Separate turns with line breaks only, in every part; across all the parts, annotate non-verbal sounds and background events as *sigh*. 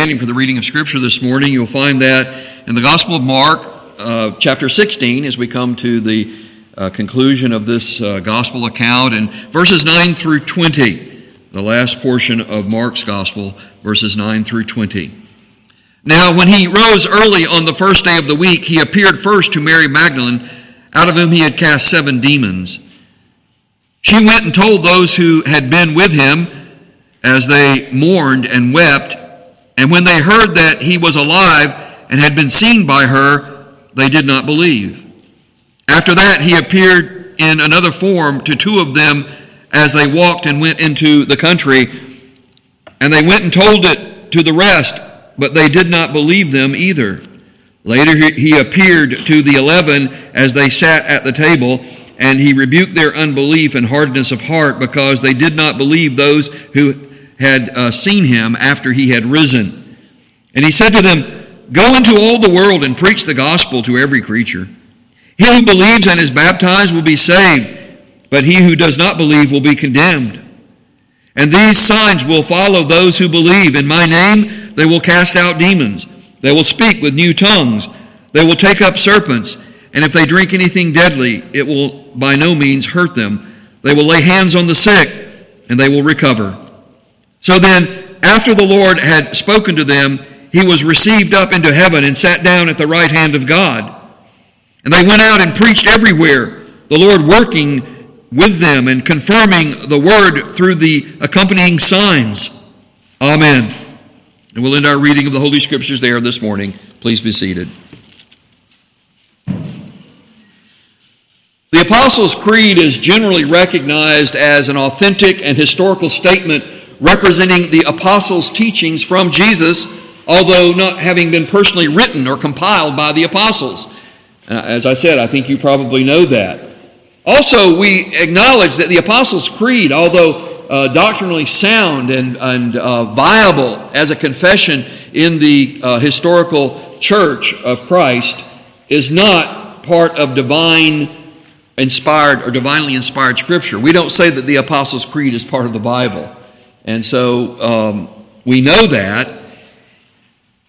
standing for the reading of Scripture this morning, you'll find that in the Gospel of Mark, uh, chapter 16, as we come to the uh, conclusion of this uh, Gospel account, and verses 9 through 20, the last portion of Mark's Gospel, verses 9 through 20. Now, when he rose early on the first day of the week, he appeared first to Mary Magdalene, out of whom he had cast seven demons. She went and told those who had been with him as they mourned and wept. And when they heard that he was alive and had been seen by her, they did not believe. After that, he appeared in another form to two of them as they walked and went into the country. And they went and told it to the rest, but they did not believe them either. Later, he appeared to the eleven as they sat at the table and he rebuked their unbelief and hardness of heart because they did not believe those who had uh, seen him after he had risen. And he said to them, Go into all the world and preach the gospel to every creature. He who believes and is baptized will be saved, but he who does not believe will be condemned. And these signs will follow those who believe. In my name they will cast out demons. They will speak with new tongues. They will take up serpents. And if they drink anything deadly, it will by no means hurt them. They will lay hands on the sick, and they will recover. So then, after the Lord had spoken to them, he was received up into heaven and sat down at the right hand of God. And they went out and preached everywhere, the Lord working with them and confirming the word through the accompanying signs. Amen. And we'll end our reading of the Holy Scriptures there this morning. Please be seated. The Apostles' Creed is generally recognized as an authentic and historical statement representing the Apostles' teachings from Jesus, although not having been personally written or compiled by the Apostles. Uh, as I said, I think you probably know that. Also, we acknowledge that the Apostles' Creed, although uh, doctrinally sound and, and uh, viable as a confession in the uh, historical church of Christ, is not part of divine inspired or divinely inspired scripture. We don't say that the Apostles' Creed is part of the Bible. And so um, we know that.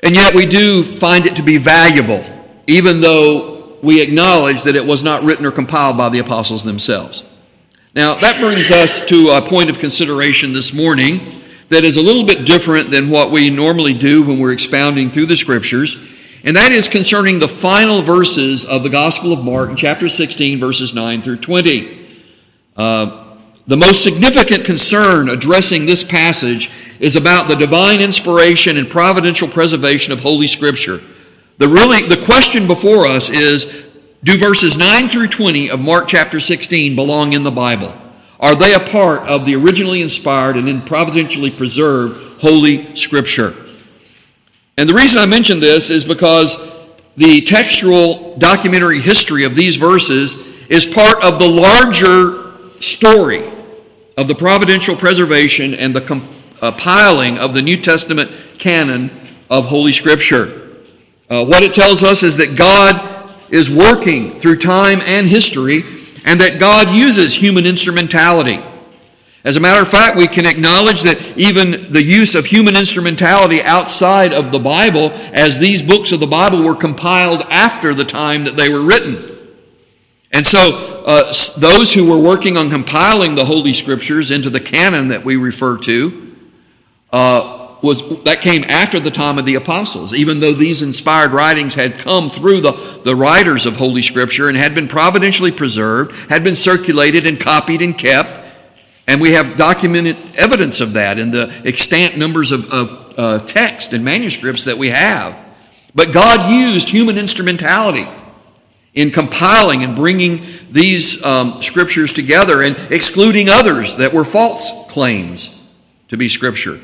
And yet we do find it to be valuable, even though we acknowledge that it was not written or compiled by the apostles themselves. Now, that brings us to a point of consideration this morning that is a little bit different than what we normally do when we're expounding through the scriptures and that is concerning the final verses of the Gospel of Mark chapter 16, verses 9 through 20. Uh, the most significant concern addressing this passage is about the divine inspiration and providential preservation of Holy Scripture. The really the question before us is do verses 9 through 20 of Mark chapter 16 belong in the Bible? Are they a part of the originally inspired and then providentially preserved Holy Scripture? And the reason I mention this is because the textual documentary history of these verses is part of the larger story of the providential preservation and the compiling of the New Testament canon of Holy Scripture. Uh, what it tells us is that God is working through time and history, and that God uses human instrumentality as a matter of fact, we can acknowledge that even the use of human instrumentality outside of the Bible, as these books of the Bible were compiled after the time that they were written. And so, uh, those who were working on compiling the Holy Scriptures into the canon that we refer to, uh, was that came after the time of the apostles, even though these inspired writings had come through the, the writers of Holy Scripture and had been providentially preserved, had been circulated and copied and kept. And we have documented evidence of that in the extant numbers of, of uh, text and manuscripts that we have. But God used human instrumentality in compiling and bringing these um, scriptures together and excluding others that were false claims to be scripture.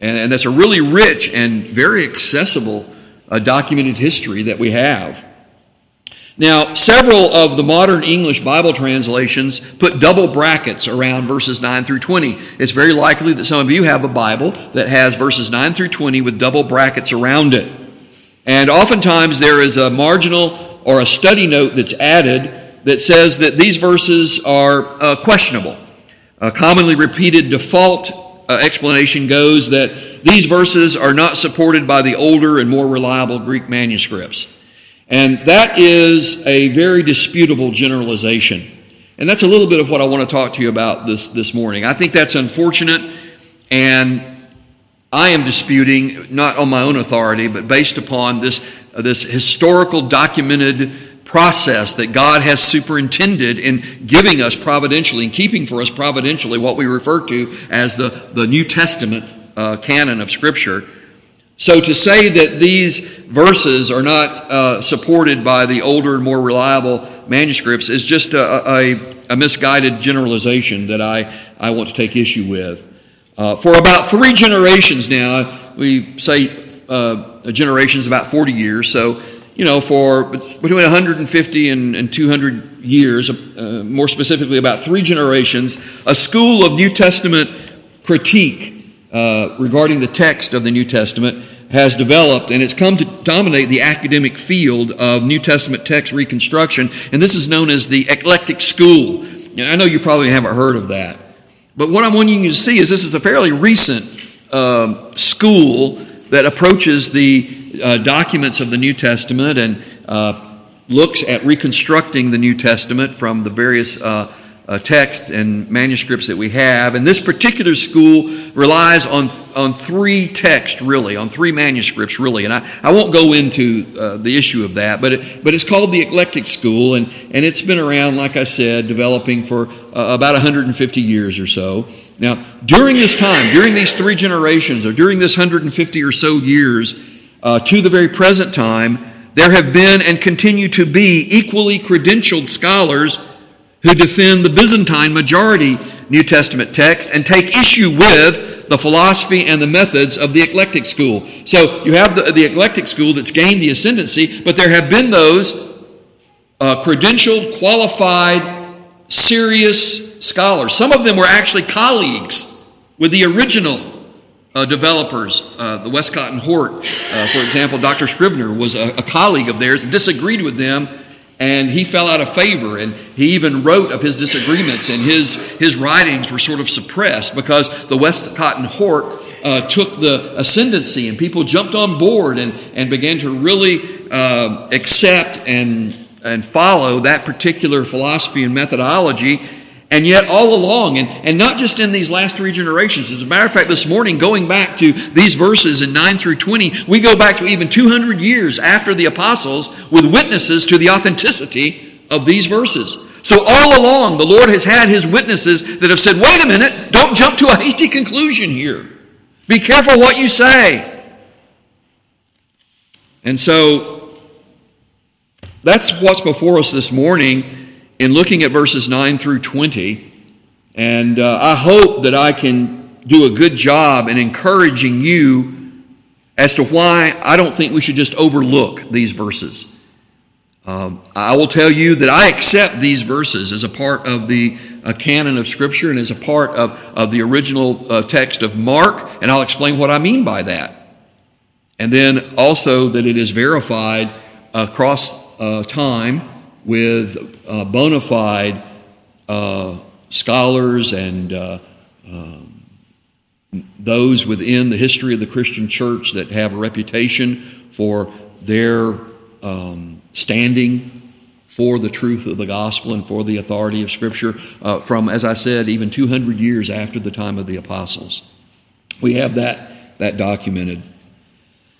And, and that's a really rich and very accessible uh, documented history that we have. Now, several of the modern English Bible translations put double brackets around verses 9 through 20. It's very likely that some of you have a Bible that has verses 9 through 20 with double brackets around it. And oftentimes there is a marginal or a study note that's added that says that these verses are uh, questionable. A commonly repeated default uh, explanation goes that these verses are not supported by the older and more reliable Greek manuscripts. And that is a very disputable generalization. And that's a little bit of what I want to talk to you about this, this morning. I think that's unfortunate, and I am disputing, not on my own authority, but based upon this, uh, this historical documented process that God has superintended in giving us providentially and keeping for us providentially what we refer to as the, the New Testament uh, canon of Scripture. So to say that these verses are not uh, supported by the older and more reliable manuscripts is just a, a, a, misguided generalization that I, I want to take issue with. Uh, for about three generations now, we say uh, a generation's about 40 years, so you know, for between 150 and, and 200 years, uh, more specifically about three generations, a school of New Testament critique uh, regarding the text of the New Testament has developed, and it's come to dominate the academic field of New Testament text reconstruction, and this is known as the eclectic school. And I know you probably haven't heard of that, but what I'm wanting you to see is this is a fairly recent uh, school that approaches the uh, documents of the New Testament and uh, looks at reconstructing the New Testament from the various uh, uh, texts and manuscripts that we have. And this particular school relies on, on three texts, really, on three manuscripts, really. And I, I won't go into uh, the issue of that, but, it, but it's called the Eclectic School, and, and it's been around, like I said, developing for uh, about 150 years or so. Now, during this time, during these three generations, or during this 150 or so years, uh, to the very present time, there have been and continue to be equally credentialed scholars who defend the Byzantine majority New Testament text and take issue with the philosophy and the methods of the eclectic school. So you have the, the eclectic school that's gained the ascendancy, but there have been those uh, credentialed, qualified, serious scholars. Some of them were actually colleagues with the original uh, developers, uh, the Westcott and Hort, uh, for example, Dr. Scrivener was a, a colleague of theirs, disagreed with them and he fell out of favor and he even wrote of his disagreements and his, his writings were sort of suppressed because the westcott and hort uh, took the ascendancy and people jumped on board and, and began to really uh, accept and, and follow that particular philosophy and methodology and yet, all along, and, and not just in these last three generations, as a matter of fact, this morning, going back to these verses in 9 through 20, we go back to even 200 years after the apostles with witnesses to the authenticity of these verses. So, all along, the Lord has had his witnesses that have said, wait a minute, don't jump to a hasty conclusion here. Be careful what you say. And so, that's what's before us this morning in looking at verses 9 through 20, and uh, I hope that I can do a good job in encouraging you as to why I don't think we should just overlook these verses. Um, I will tell you that I accept these verses as a part of the uh, canon of Scripture and as a part of, of the original uh, text of Mark, and I'll explain what I mean by that. And then also that it is verified across uh, time with uh, bona fide uh, scholars and uh, um, those within the history of the Christian church that have a reputation for their um, standing for the truth of the gospel and for the authority of Scripture uh, from, as I said, even 200 years after the time of the apostles. We have that, that documented.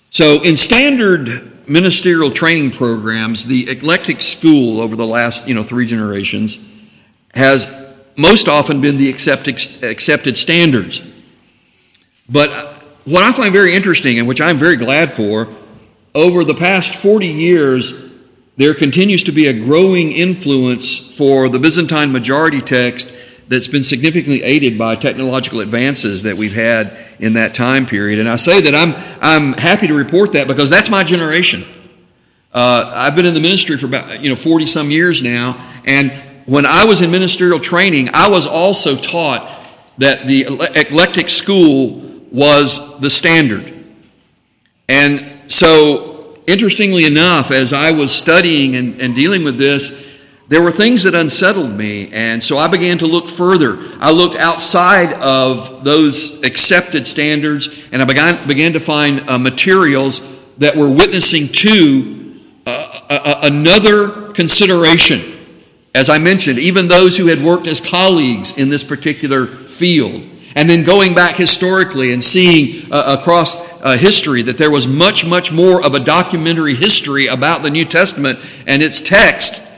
So, in standard ministerial training programs, the eclectic school over the last you know three generations has most often been the accepted, accepted standards. But what I find very interesting, and which I'm very glad for, over the past 40 years, there continues to be a growing influence for the Byzantine majority text that's been significantly aided by technological advances that we've had in that time period. And I say that I'm, I'm happy to report that because that's my generation. Uh, I've been in the ministry for about you know 40 some years now, and when I was in ministerial training, I was also taught that the eclectic school was the standard. And so, interestingly enough, as I was studying and, and dealing with this, there were things that unsettled me, and so I began to look further. I looked outside of those accepted standards, and I began, began to find uh, materials that were witnessing to uh, another consideration. As I mentioned, even those who had worked as colleagues in this particular field. And then going back historically and seeing uh, across uh, history that there was much, much more of a documentary history about the New Testament and its text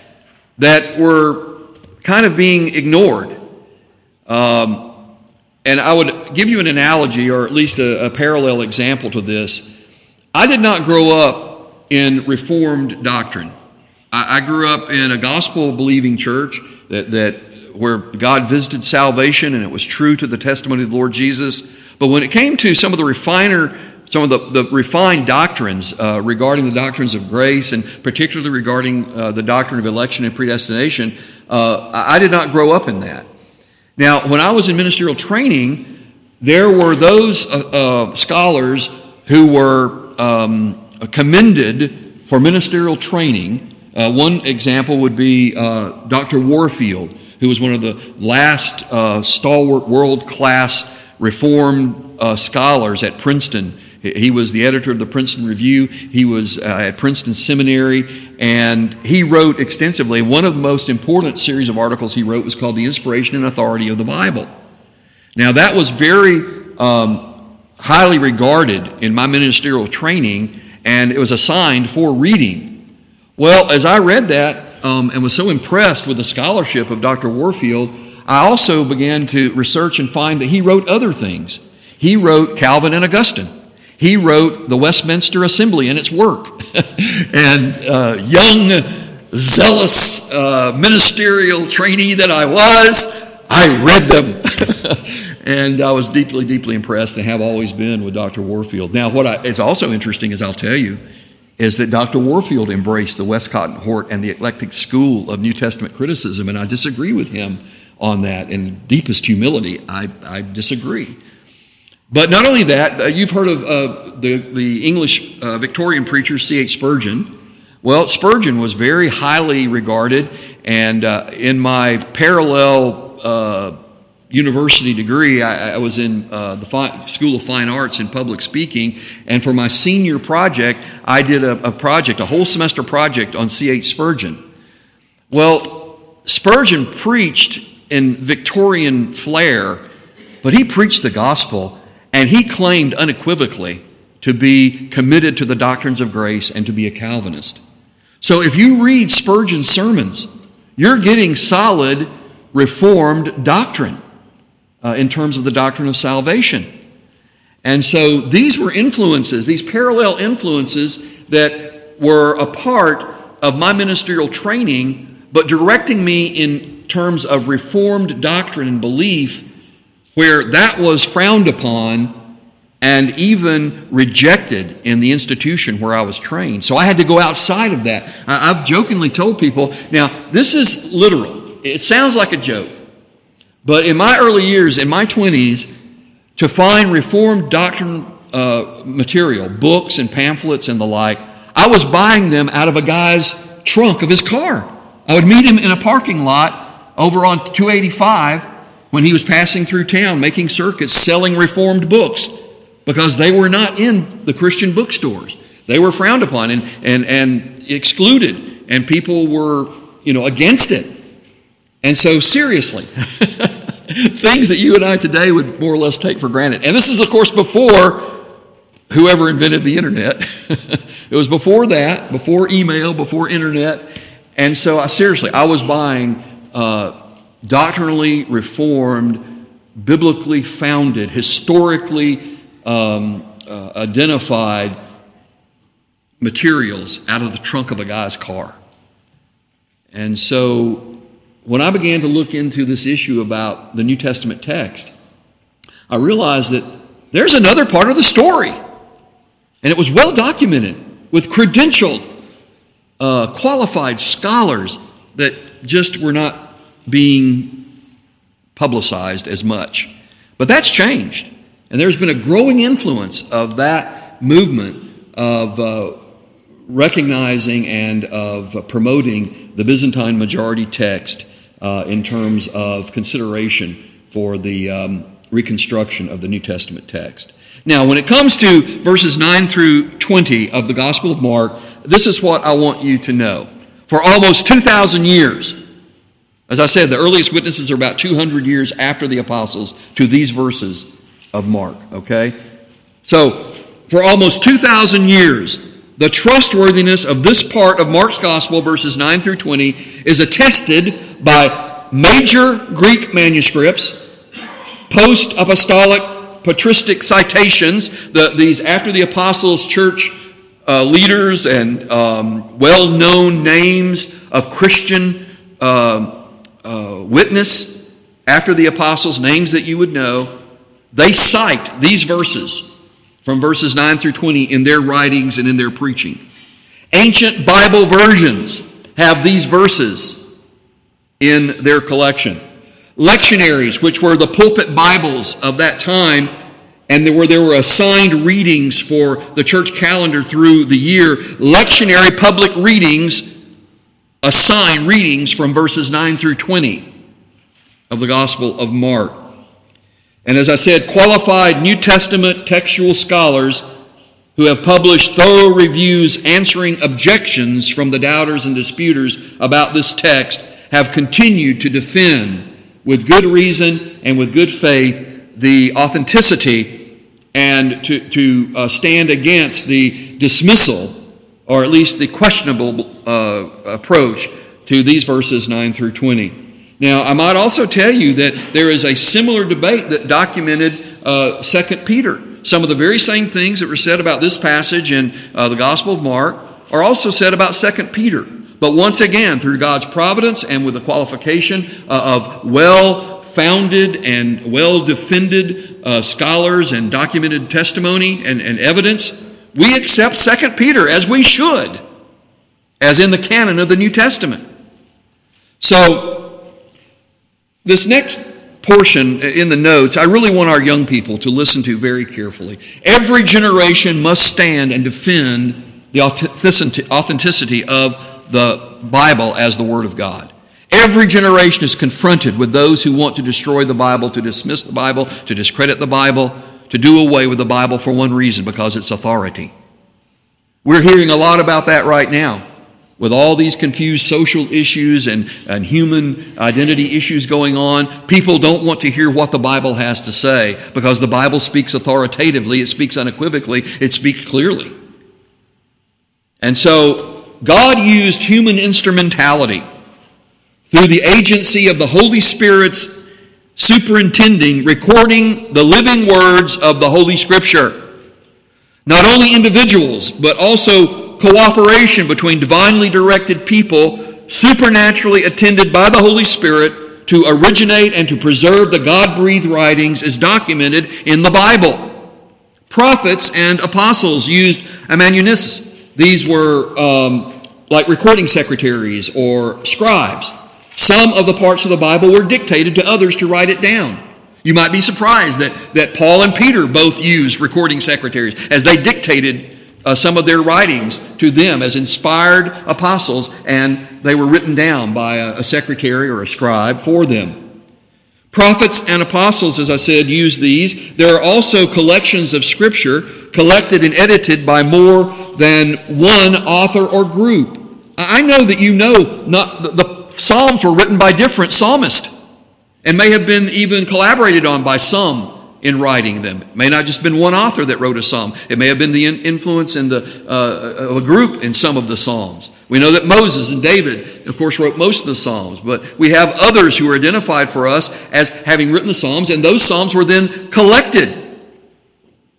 that were kind of being ignored. Um, and I would give you an analogy or at least a, a parallel example to this. I did not grow up in Reformed doctrine. I, I grew up in a gospel believing church that, that where God visited salvation and it was true to the testimony of the Lord Jesus. But when it came to some of the refiner some of the, the refined doctrines uh, regarding the doctrines of grace and particularly regarding uh, the doctrine of election and predestination, uh, I did not grow up in that. Now, when I was in ministerial training, there were those uh, uh, scholars who were um, commended for ministerial training. Uh, one example would be Dr. Warfield, who was one of the last stalwart world class Reformed scholars at Princeton he was the editor of the Princeton Review. He was uh, at Princeton Seminary, and he wrote extensively. One of the most important series of articles he wrote was called The Inspiration and Authority of the Bible. Now, that was very um, highly regarded in my ministerial training, and it was assigned for reading. Well, as I read that um, and was so impressed with the scholarship of Dr. Warfield, I also began to research and find that he wrote other things. He wrote Calvin and Augustine. He wrote the Westminster Assembly and its work. *laughs* and uh, young, zealous uh, ministerial trainee that I was, I read them. *laughs* and I was deeply, deeply impressed and have always been with Dr. Warfield. Now, what I, is also interesting, as I'll tell you, is that Dr. Warfield embraced the Westcott and Hort and the eclectic school of New Testament criticism, and I disagree with him on that. In deepest humility, I, I disagree. But not only that, uh, you've heard of uh, the, the English uh, Victorian preacher C.H. Spurgeon. Well, Spurgeon was very highly regarded, and uh, in my parallel uh, university degree, I, I was in uh, the Fi- School of Fine Arts in public speaking, and for my senior project, I did a, a project, a whole semester project on C.H. Spurgeon. Well, Spurgeon preached in Victorian flair, but he preached the gospel and he claimed unequivocally to be committed to the doctrines of grace and to be a Calvinist. So if you read Spurgeon's sermons, you're getting solid Reformed doctrine uh, in terms of the doctrine of salvation. And so these were influences, these parallel influences that were a part of my ministerial training, but directing me in terms of Reformed doctrine and belief where that was frowned upon and even rejected in the institution where I was trained. So I had to go outside of that. I've jokingly told people now, this is literal. It sounds like a joke. But in my early years, in my 20s, to find Reformed doctrine uh, material, books and pamphlets and the like, I was buying them out of a guy's trunk of his car. I would meet him in a parking lot over on 285 when he was passing through town making circuits selling reformed books because they were not in the Christian bookstores. They were frowned upon and, and, and excluded, and people were you know, against it. And so, seriously, *laughs* things that you and I today would more or less take for granted. And this is, of course, before whoever invented the internet. *laughs* it was before that, before email, before internet. And so, I seriously, I was buying uh, doctrinally reformed, biblically founded, historically um, uh, identified materials out of the trunk of a guy's car. And so when I began to look into this issue about the New Testament text, I realized that there's another part of the story. And it was well documented with credentialed, uh, qualified scholars that just were not being publicized as much. But that's changed. And there's been a growing influence of that movement of uh, recognizing and of promoting the Byzantine majority text uh, in terms of consideration for the um, reconstruction of the New Testament text. Now, when it comes to verses 9 through 20 of the Gospel of Mark, this is what I want you to know. For almost 2,000 years, as I said, the earliest witnesses are about 200 years after the apostles to these verses of Mark, okay? So, for almost 2,000 years, the trustworthiness of this part of Mark's Gospel, verses 9 through 20, is attested by major Greek manuscripts, post apostolic patristic citations, the, these after the apostles' church uh, leaders and um, well known names of Christian uh, uh, witness after the apostles, names that you would know, they cite these verses from verses 9 through 20 in their writings and in their preaching. Ancient Bible versions have these verses in their collection. Lectionaries, which were the pulpit Bibles of that time, and were, there were assigned readings for the church calendar through the year, lectionary public readings assign readings from verses 9 through 20 of the Gospel of Mark. And as I said, qualified New Testament textual scholars who have published thorough reviews answering objections from the doubters and disputers about this text have continued to defend with good reason and with good faith the authenticity and to, to uh, stand against the dismissal or at least the questionable uh, approach to these verses 9 through 20. Now, I might also tell you that there is a similar debate that documented uh, 2 Peter. Some of the very same things that were said about this passage in uh, the Gospel of Mark are also said about 2 Peter. But once again, through God's providence and with the qualification uh, of well founded and well defended uh, scholars and documented testimony and, and evidence, we accept 2 Peter as we should, as in the canon of the New Testament. So, this next portion in the notes, I really want our young people to listen to very carefully. Every generation must stand and defend the authenticity of the Bible as the Word of God. Every generation is confronted with those who want to destroy the Bible, to dismiss the Bible, to discredit the Bible, to do away with the Bible for one reason because it's authority. We're hearing a lot about that right now with all these confused social issues and, and human identity issues going on, people don't want to hear what the Bible has to say because the Bible speaks authoritatively, it speaks unequivocally, it speaks clearly. And so, God used human instrumentality through the agency of the Holy Spirit's superintending, recording the living words of the Holy Scripture. Not only individuals, but also cooperation between divinely directed people, supernaturally attended by the Holy Spirit, to originate and to preserve the God breathed writings is documented in the Bible. Prophets and apostles used amanuenses. These were um, like recording secretaries or scribes. Some of the parts of the Bible were dictated to others to write it down. You might be surprised that, that Paul and Peter both used recording secretaries as they dictated uh, some of their writings to them as inspired apostles, and they were written down by a, a secretary or a scribe for them. Prophets and apostles, as I said, use these. There are also collections of Scripture collected and edited by more than one author or group. I know that you know not, the, the Psalms were written by different psalmists and may have been even collaborated on by some in writing them. It may not just been one author that wrote a psalm. It may have been the influence in the, uh, of a group in some of the psalms. We know that Moses and David, of course, wrote most of the psalms, but we have others who are identified for us as having written the psalms, and those psalms were then collected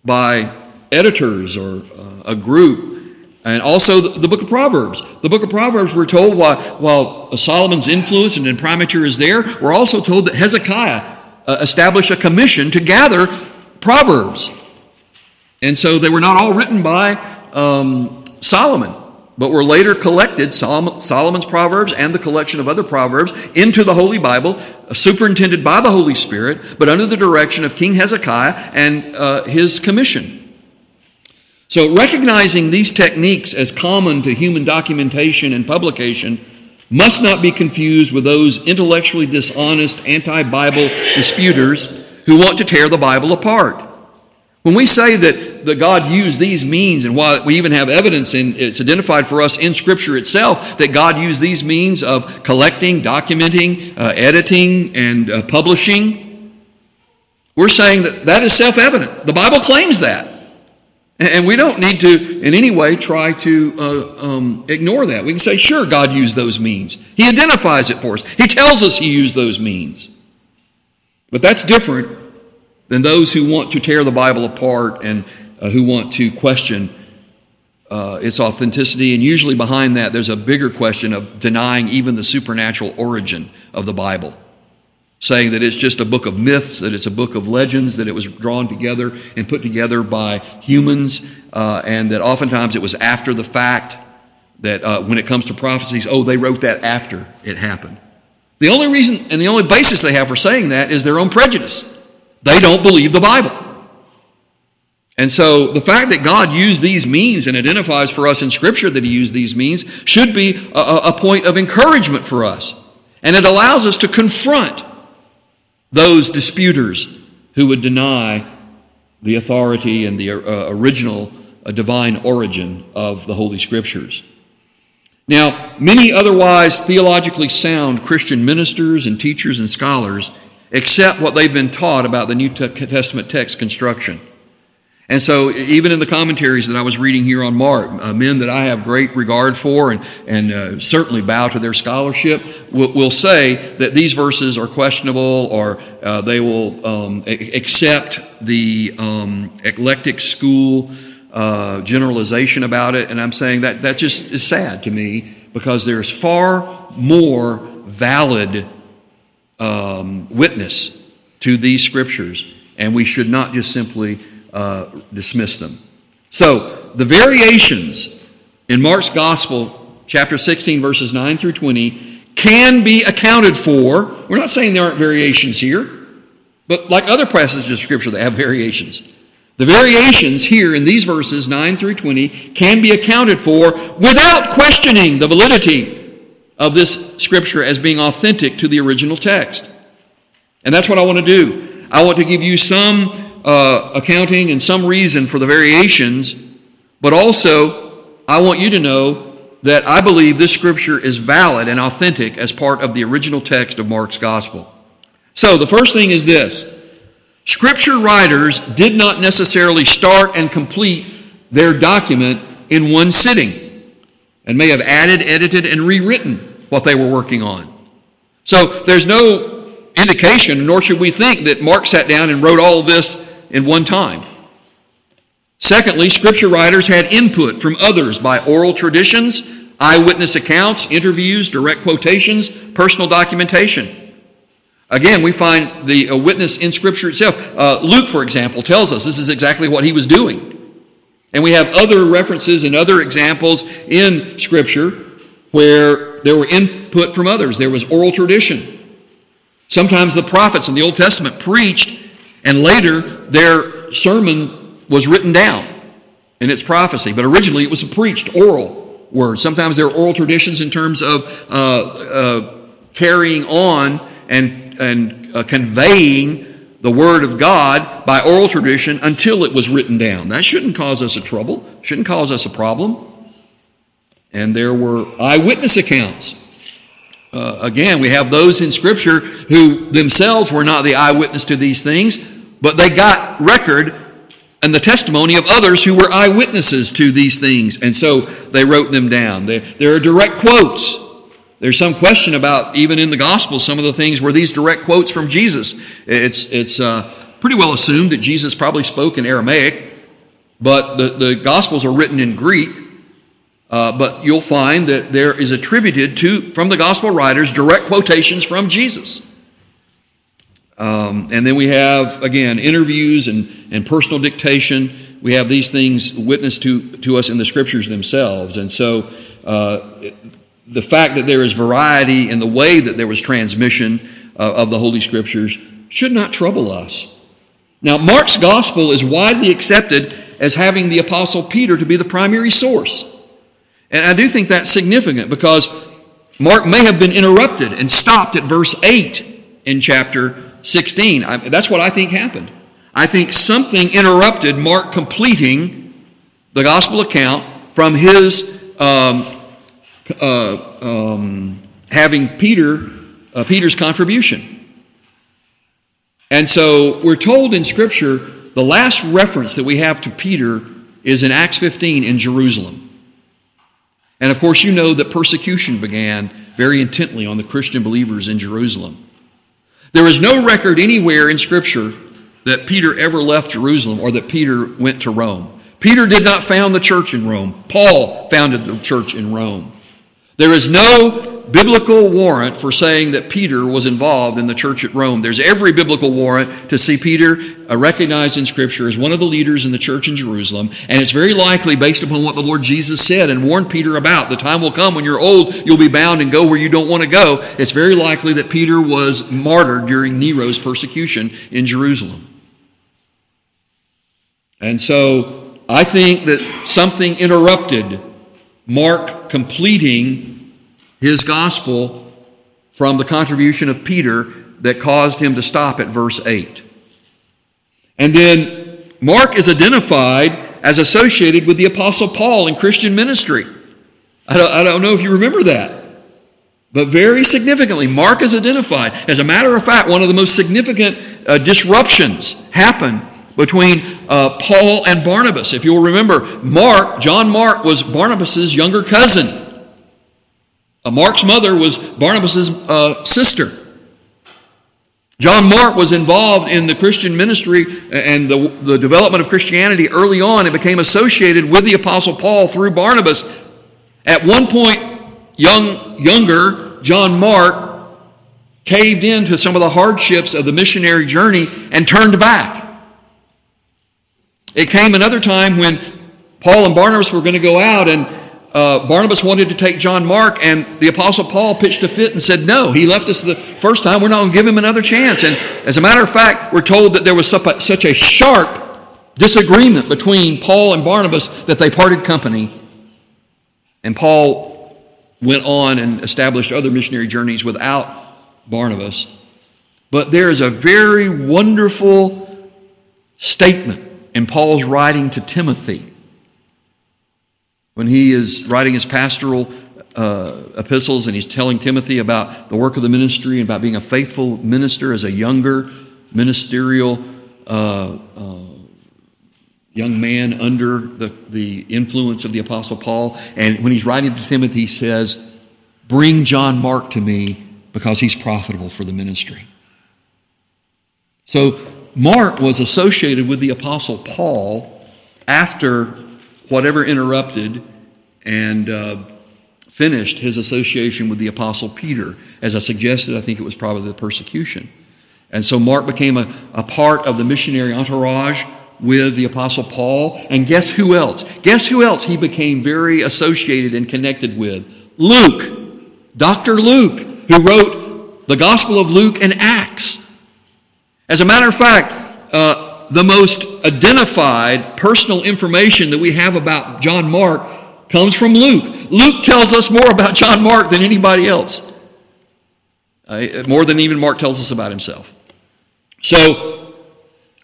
by editors or uh, a group and also the, book of Proverbs. The book of Proverbs, we're told, while, while Solomon's influence and imprimatur is there, we're also told that Hezekiah uh, establish a commission to gather Proverbs. And so they were not all written by um, Solomon, but were later collected, Solomon's Proverbs and the collection of other Proverbs, into the Holy Bible, uh, superintended by the Holy Spirit, but under the direction of King Hezekiah and uh, his commission. So, recognizing these techniques as common to human documentation and publication must not be confused with those intellectually dishonest anti Bible disputers who want to tear the Bible apart. When we say that, that God used these means, and while we even have evidence, and it's identified for us in Scripture itself, that God used these means of collecting, documenting, uh, editing, and uh, publishing, we're saying that that is self evident. The Bible claims that. And we don't need to, in any way, try to uh, um, ignore that. We can say, sure, God used those means. He identifies it for us, He tells us He used those means. But that's different than those who want to tear the Bible apart and uh, who want to question uh, its authenticity. And usually behind that, there's a bigger question of denying even the supernatural origin of the Bible, saying that it's just a book of myths, that it's a book of legends, that it was drawn together and put together by humans, uh, and that oftentimes it was after the fact. That uh, when it comes to prophecies, oh, they wrote that after it happened. The only reason and the only basis they have for saying that is their own prejudice. They don't believe the Bible. And so the fact that God used these means and identifies for us in Scripture that He used these means should be a, a point of encouragement for us. And it allows us to confront those disputers who would deny the authority and the uh, original uh, divine origin of the Holy Scriptures. Now, many otherwise theologically sound Christian ministers and teachers and scholars accept what they've been taught about the New Testament text construction. And so, even in the commentaries that I was reading here on Mark, uh, men that I have great regard for and, and uh, certainly bow to their scholarship will, will, say that these verses are questionable or uh, they will um, accept the um, eclectic school uh, generalization about it. And I'm saying that that just is sad to me because there's far more valid um, witness to these scriptures, and we should not just simply uh, dismiss them. So, the variations in Mark's Gospel, chapter 16, verses 9 through 20, can be accounted for. We're not saying there aren't variations here, but like other passages of Scripture, they have variations. The variations here in these verses 9 through 20 can be accounted for without questioning the validity of this scripture as being authentic to the original text. And that's what I want to do. I want to give you some uh, accounting and some reason for the variations, but also I want you to know that I believe this scripture is valid and authentic as part of the original text of Mark's gospel. So the first thing is this Scripture writers did not necessarily start and complete their document in one sitting and may have added, edited, and rewritten what they were working on. So there's no indication, nor should we think, that Mark sat down and wrote all this in one time. Secondly, scripture writers had input from others by oral traditions, eyewitness accounts, interviews, direct quotations, personal documentation. Again, we find the witness in Scripture itself. Uh, Luke, for example, tells us this is exactly what he was doing. And we have other references and other examples in Scripture where there were input from others. There was oral tradition. Sometimes the prophets in the Old Testament preached, and later their sermon was written down in its prophecy. But originally it was a preached oral word. Sometimes there are oral traditions in terms of uh, uh, carrying on and, and uh, conveying the Word of God by oral tradition until it was written down. That shouldn't cause us a trouble, shouldn't cause us a problem. And there were eyewitness accounts. Uh, again, we have those in Scripture who themselves were not the eyewitness to these things, but they got record and the testimony of others who were eyewitnesses to these things, and so they wrote them down. There, there are direct quotes there's some question about, even in the Gospels, some of the things were these direct quotes from Jesus. It's, it's uh, pretty well assumed that Jesus probably spoke in Aramaic, but the, the Gospels are written in Greek. Uh, but you'll find that there is attributed to, from the Gospel writers, direct quotations from Jesus. Um, and then we have, again, interviews and, and personal dictation. We have these things witnessed to, to us in the scriptures themselves. And so uh, the fact that there is variety in the way that there was transmission uh, of the Holy Scriptures should not trouble us. Now, Mark's gospel is widely accepted as having the Apostle Peter to be the primary source. And I do think that's significant because Mark may have been interrupted and stopped at verse 8 in chapter 16. I, that's what I think happened. I think something interrupted Mark completing the gospel account from his um, uh, um, having Peter uh, Peter's contribution. And so we're told in Scripture the last reference that we have to Peter is in Acts 15 in Jerusalem. And of course, you know that persecution began very intently on the Christian believers in Jerusalem. There is no record anywhere in Scripture that Peter ever left Jerusalem or that Peter went to Rome. Peter did not found the church in Rome. Paul founded the church in Rome. There is no biblical warrant for saying that Peter was involved in the church at Rome. There's every biblical warrant to see Peter uh, recognized in Scripture as one of the leaders in the church in Jerusalem. And it's very likely, based upon what the Lord Jesus said and warned Peter about, the time will come when you're old, you'll be bound and go where you don't want to go. It's very likely that Peter was martyred during Nero's persecution in Jerusalem. And so I think that something interrupted Mark completing his gospel from the contribution of Peter that caused him to stop at verse 8. And then Mark is identified as associated with the Apostle Paul in Christian ministry. I don't, I don't know if you remember that. But very significantly, Mark is identified. As a matter of fact, one of the most significant uh, disruptions happened between uh, Paul and Barnabas. If you'll remember, Mark, John Mark, was Barnabas's younger cousin. Uh, Mark's mother was Barnabas' uh, sister. John Mark was involved in the Christian ministry and the, the development of Christianity early on and became associated with the Apostle Paul through Barnabas. At one point, young, younger John Mark caved into some of the hardships of the missionary journey and turned back. It came another time when Paul and Barnabas were going to go out and uh, Barnabas wanted to take John Mark, and the Apostle Paul pitched a fit and said, No, he left us the first time. We're not going to give him another chance. And as a matter of fact, we're told that there was such a sharp disagreement between Paul and Barnabas that they parted company. And Paul went on and established other missionary journeys without Barnabas. But there is a very wonderful statement in Paul's writing to Timothy when he is writing his pastoral uh, epistles and he's telling Timothy about the work of the ministry and about being a faithful minister as a younger ministerial uh, uh, young man under the, the influence of the Apostle Paul. And when he's writing to Timothy, he says, Bring John Mark to me because he's profitable for the ministry. So, Mark was associated with the Apostle Paul after whatever interrupted and uh, finished his association with the Apostle Peter. As I suggested, I think it was probably the persecution. And so Mark became a, a part of the missionary entourage with the Apostle Paul. And guess who else? Guess who else he became very associated and connected with? Luke, Dr. Luke, who wrote the Gospel of Luke and Acts. As a matter of fact, uh, the most identified personal information that we have about John Mark comes from Luke. Luke tells us more about John Mark than anybody else, uh, more than even Mark tells us about himself. So,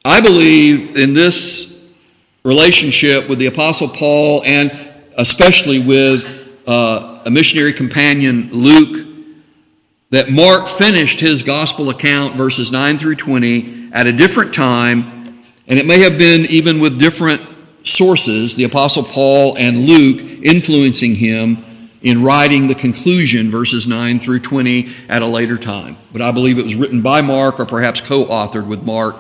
I believe in this relationship with the Apostle Paul and especially with uh, a missionary companion, Luke, that Mark finished his gospel account, verses 9 through 20, at a different time and it may have been even with different sources, the Apostle Paul and Luke influencing him in writing the conclusion, verses 9 through 20, at a later time. But I believe it was written by Mark or perhaps co authored with Mark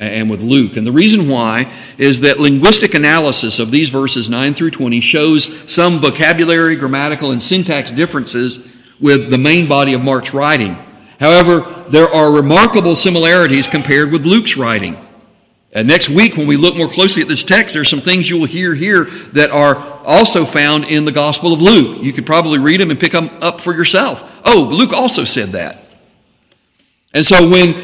and with Luke. And the reason why is that linguistic analysis of these verses 9 through 20 shows some vocabulary, grammatical, and syntax differences with the main body of Mark's writing. However, there are remarkable similarities compared with Luke's writing. Uh, next week, when we look more closely at this text, there's some things you will hear here that are also found in the Gospel of Luke. You could probably read them and pick them up for yourself. Oh, Luke also said that. And so when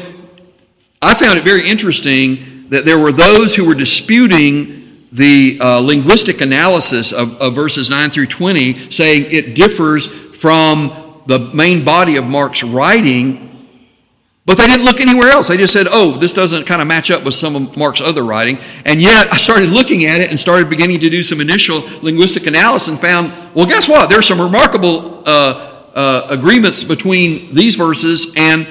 I found it very interesting that there were those who were disputing the uh, linguistic analysis of, of verses 9 through 20, saying it differs from the main body of Mark's writing but they didn't look anywhere else. They just said, oh, this doesn't kind of match up with some of Mark's other writing. And yet I started looking at it and started beginning to do some initial linguistic analysis and found, well, guess what? There's some remarkable uh, uh, agreements between these verses and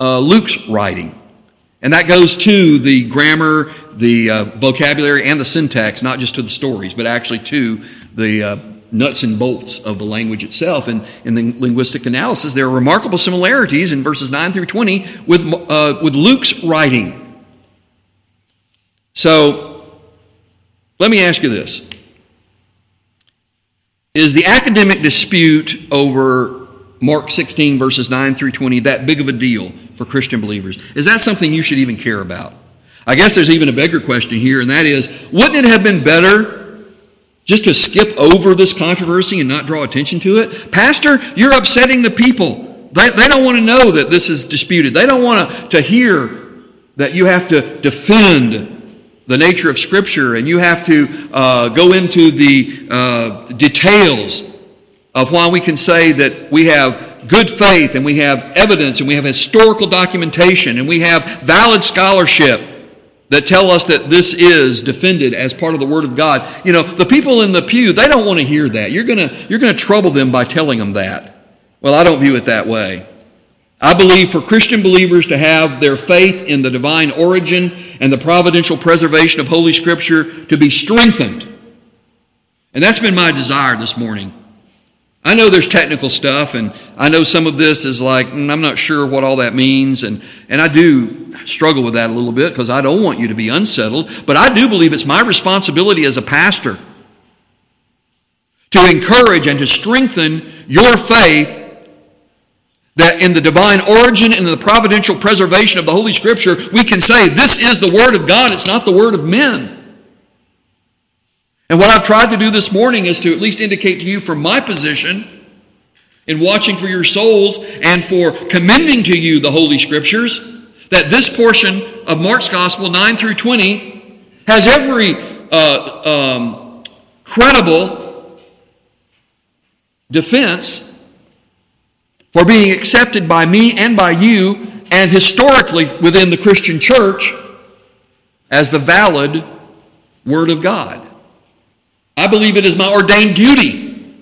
uh, Luke's writing. And that goes to the grammar, the uh, vocabulary, and the syntax, not just to the stories, but actually to the uh, nuts and bolts of the language itself. And in the linguistic analysis, there are remarkable similarities in verses 9 through 20 with, uh, with Luke's writing. So, let me ask you this Is the academic dispute over Mark 16, verses 9 through 20, that big of a deal for Christian believers? Is that something you should even care about? I guess there's even a bigger question here, and that is wouldn't it have been better just to skip over this controversy and not draw attention to it? Pastor, you're upsetting the people. They, they don't want to know that this is disputed. They don't want to, to hear that you have to defend the nature of Scripture and you have to uh, go into the uh, details of why we can say that we have good faith and we have evidence and we have historical documentation and we have valid scholarship that tell us that this is defended as part of the Word of God. You know, the people in the pew, they don't want to hear that. You're going to you're going to trouble them by telling them that. Well, I don't view it that way. I believe for Christian believers to have their faith in the divine origin and the providential preservation of Holy Scripture to be strengthened. And that's been my desire this morning. I know there's technical stuff, and I know some of this is like, mm, I'm not sure what all that means, and, and I do struggle with that a little bit because I don't want you to be unsettled, but I do believe it's my responsibility as a pastor to encourage and to strengthen your faith that in the divine origin and in the providential preservation of the Holy Scripture, we can say, This is the Word of God, it's not the Word of men. And what I've tried to do this morning is to at least indicate to you from my position in watching for your souls and for commending to you the Holy Scriptures that this portion of Mark's Gospel, 9 through 20, has every uh, um, credible defense for being accepted by me and by you, and historically within the Christian church, as the valid Word of God. I believe it is my ordained duty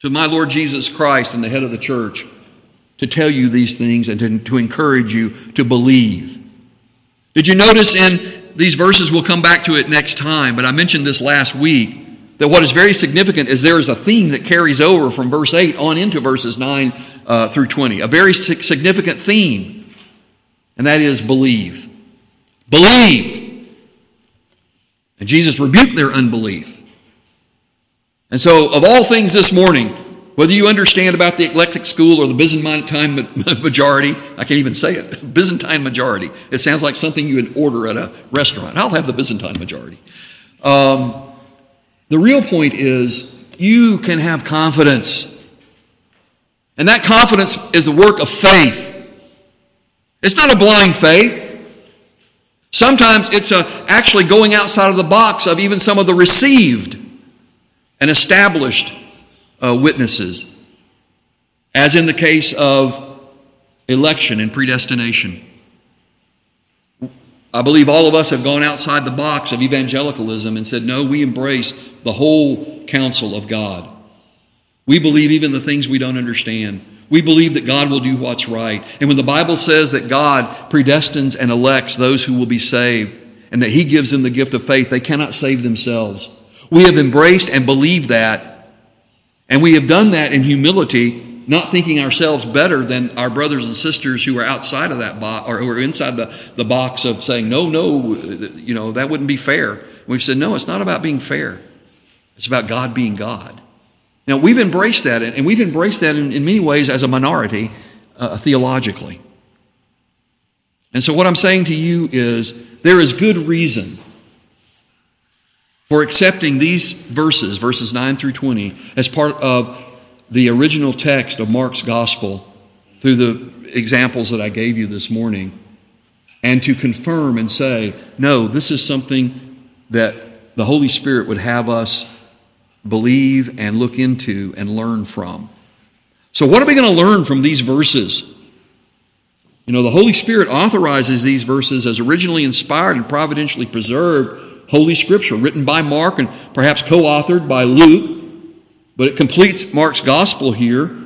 to my Lord Jesus Christ and the head of the church to tell you these things and to, to encourage you to believe. Did you notice in these verses, we'll come back to it next time, but I mentioned this last week, that what is very significant is there is a theme that carries over from verse 8 on into verses 9 uh, through 20. A very significant theme, and that is believe. Believe. And Jesus rebuked their unbelief. And so, of all things this morning, whether you understand about the eclectic school or the Byzantine *laughs* majority, I can't even say it, *laughs* Byzantine majority. It sounds like something you would order at a restaurant. I'll have the Byzantine majority. Um, the real point is you can have confidence. And that confidence is the work of faith. It's not a blind faith. Sometimes it's a, actually going outside of the box of even some of the received and established uh, witnesses, as in the case of election and predestination. I believe all of us have gone outside the box of evangelicalism and said, no, we embrace the whole counsel of God. We believe even the things we don't understand. We believe that God will do what's right. And when the Bible says that God predestines and elects those who will be saved and that He gives them the gift of faith, they cannot save themselves. We have embraced and believed that. And we have done that in humility, not thinking ourselves better than our brothers and sisters who are outside of that box or who are inside the, the box of saying, no, no, you know, that wouldn't be fair. We've said, no, it's not about being fair. It's about God being God. Now, we've embraced that, and we've embraced that in, in many ways as a minority uh, theologically. And so, what I'm saying to you is there is good reason for accepting these verses, verses 9 through 20, as part of the original text of Mark's gospel through the examples that I gave you this morning. and to confirm and say, no, this is something that the Holy Spirit would have us believe and look into and learn from. So, what are we going to learn from these verses? You know, the Holy Spirit authorizes these verses as originally inspired and providentially preserved Holy Scripture, written by Mark and perhaps co authored by Luke, but it completes Mark's gospel here.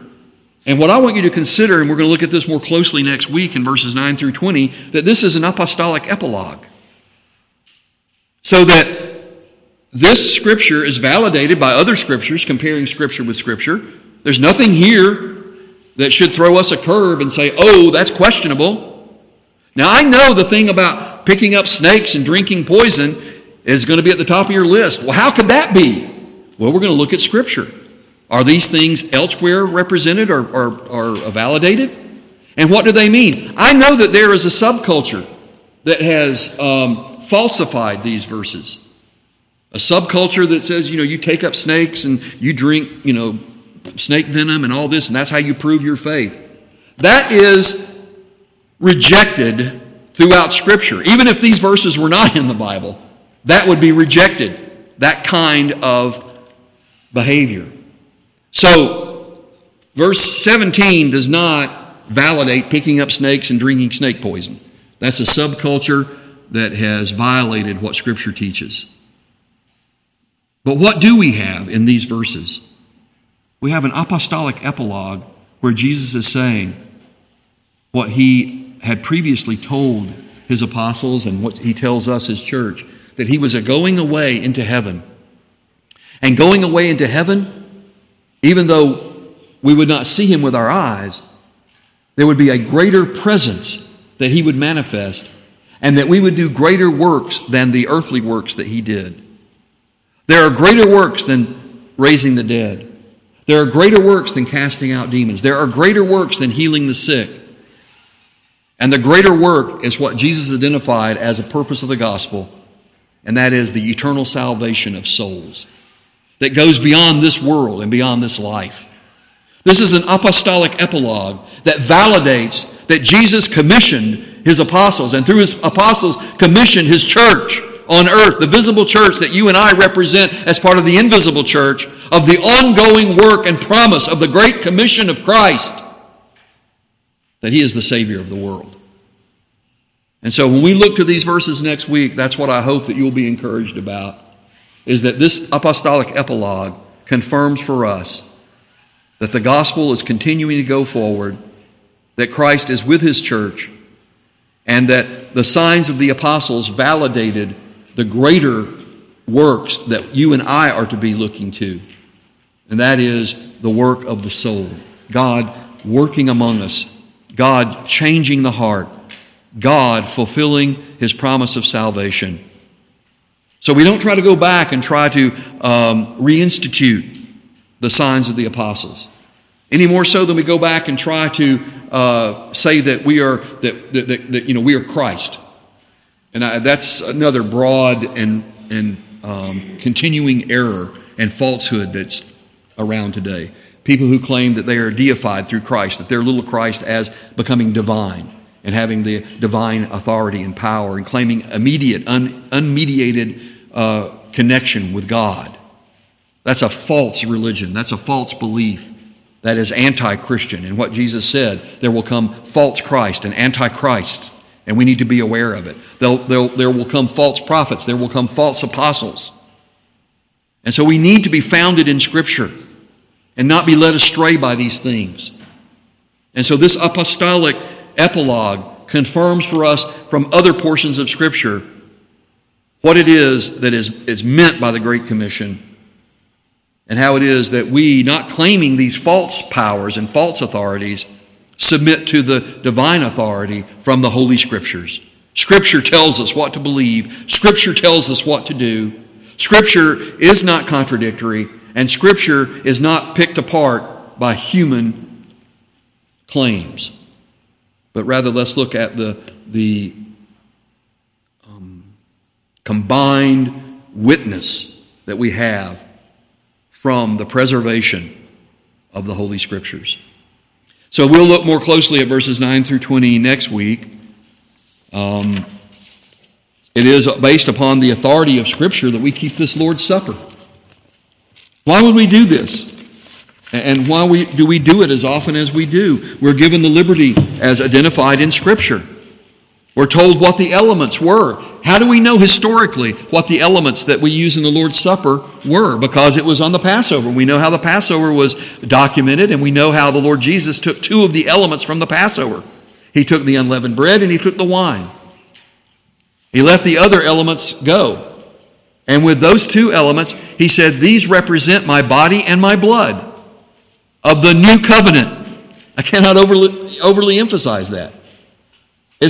And what I want you to consider, and we're going to look at this more closely next week in verses 9 through 20, that this is an apostolic epilogue. So that this scripture is validated by other scriptures, comparing scripture with scripture. There's nothing here that should throw us a curve and say, oh, that's questionable. Now, I know the thing about picking up snakes and drinking poison is going to be at the top of your list. Well, how could that be? Well, we're going to look at scripture. Are these things elsewhere represented or, or, or validated? And what do they mean? I know that there is a subculture that has um, falsified these verses. A subculture that says, you know, you take up snakes and you drink, you know, snake venom and all this, and that's how you prove your faith. That is rejected throughout Scripture. Even if these verses were not in the Bible, that would be rejected, that kind of behavior. So, verse 17 does not validate picking up snakes and drinking snake poison. That's a subculture that has violated what Scripture teaches. But what do we have in these verses? We have an apostolic epilogue where Jesus is saying what he had previously told his apostles and what he tells us, his church, that he was a going away into heaven. And going away into heaven even though we would not see him with our eyes, there would be a greater presence that he would manifest, and that we would do greater works than the earthly works that he did. There are greater works than raising the dead. There are greater works than casting out demons. There are greater works than healing the sick. And the greater work is what Jesus identified as a purpose of the gospel, and that is the eternal salvation of souls that goes beyond this world and beyond this life. This is an apostolic epilogue that validates that Jesus commissioned his apostles, and through his apostles, commissioned his church on earth, the visible church that you and I represent as part of the invisible church, of the ongoing work and promise of the great commission of Christ, that he is the Savior of the world. And so when we look to these verses next week, that's what I hope that you'll be encouraged about is that this apostolic epilogue confirms for us that the gospel is continuing to go forward, that Christ is with his church, and that the signs of the apostles validated the greater works that you and I are to be looking to. And that is the work of the soul. God working among us, God changing the heart, God fulfilling his promise of salvation. So we don't try to go back and try to um, reinstitute the signs of the apostles. Any more so than we go back and try to uh, say that we are that, that, that, that, you know we are Christ, and I, that's another broad and and um, continuing error and falsehood that's around today. People who claim that they are deified through Christ, that they're little Christ as becoming divine and having the divine authority and power and claiming immediate, un, unmediated uh, connection with God. That's a false religion. That's a false belief. That is anti Christian. And what Jesus said, there will come false Christ and antichrist, and we need to be aware of it. They'll, they'll, there will come false prophets, there will come false apostles. And so we need to be founded in Scripture and not be led astray by these things. And so this apostolic epilogue confirms for us from other portions of Scripture what it is that is, is meant by the Great Commission and how it is that we, not claiming these false powers and false authorities, submit to the divine authority from the Holy Scriptures. Scripture tells us what to believe, Scripture tells us what to do. Scripture is not contradictory, and Scripture is not picked apart by human claims. But rather, let's look at the, the um, combined witness that we have from the preservation of the Holy Scriptures. So we'll look more closely at verses 9 through 20 next week. Um, it is based upon the authority of Scripture that we keep this Lord's Supper. Why would we do this? And why we, do we do it as often as we do? We're given the liberty as identified in Scripture. We're told what the elements were. How do we know historically what the elements that we use in the Lord's Supper were? Because it was on the Passover. We know how the Passover was documented, and we know how the Lord Jesus took two of the elements from the Passover. He took the unleavened bread and he took the wine. He let the other elements go. And with those two elements, he said, These represent my body and my blood of the new covenant. I cannot overly, overly emphasize that.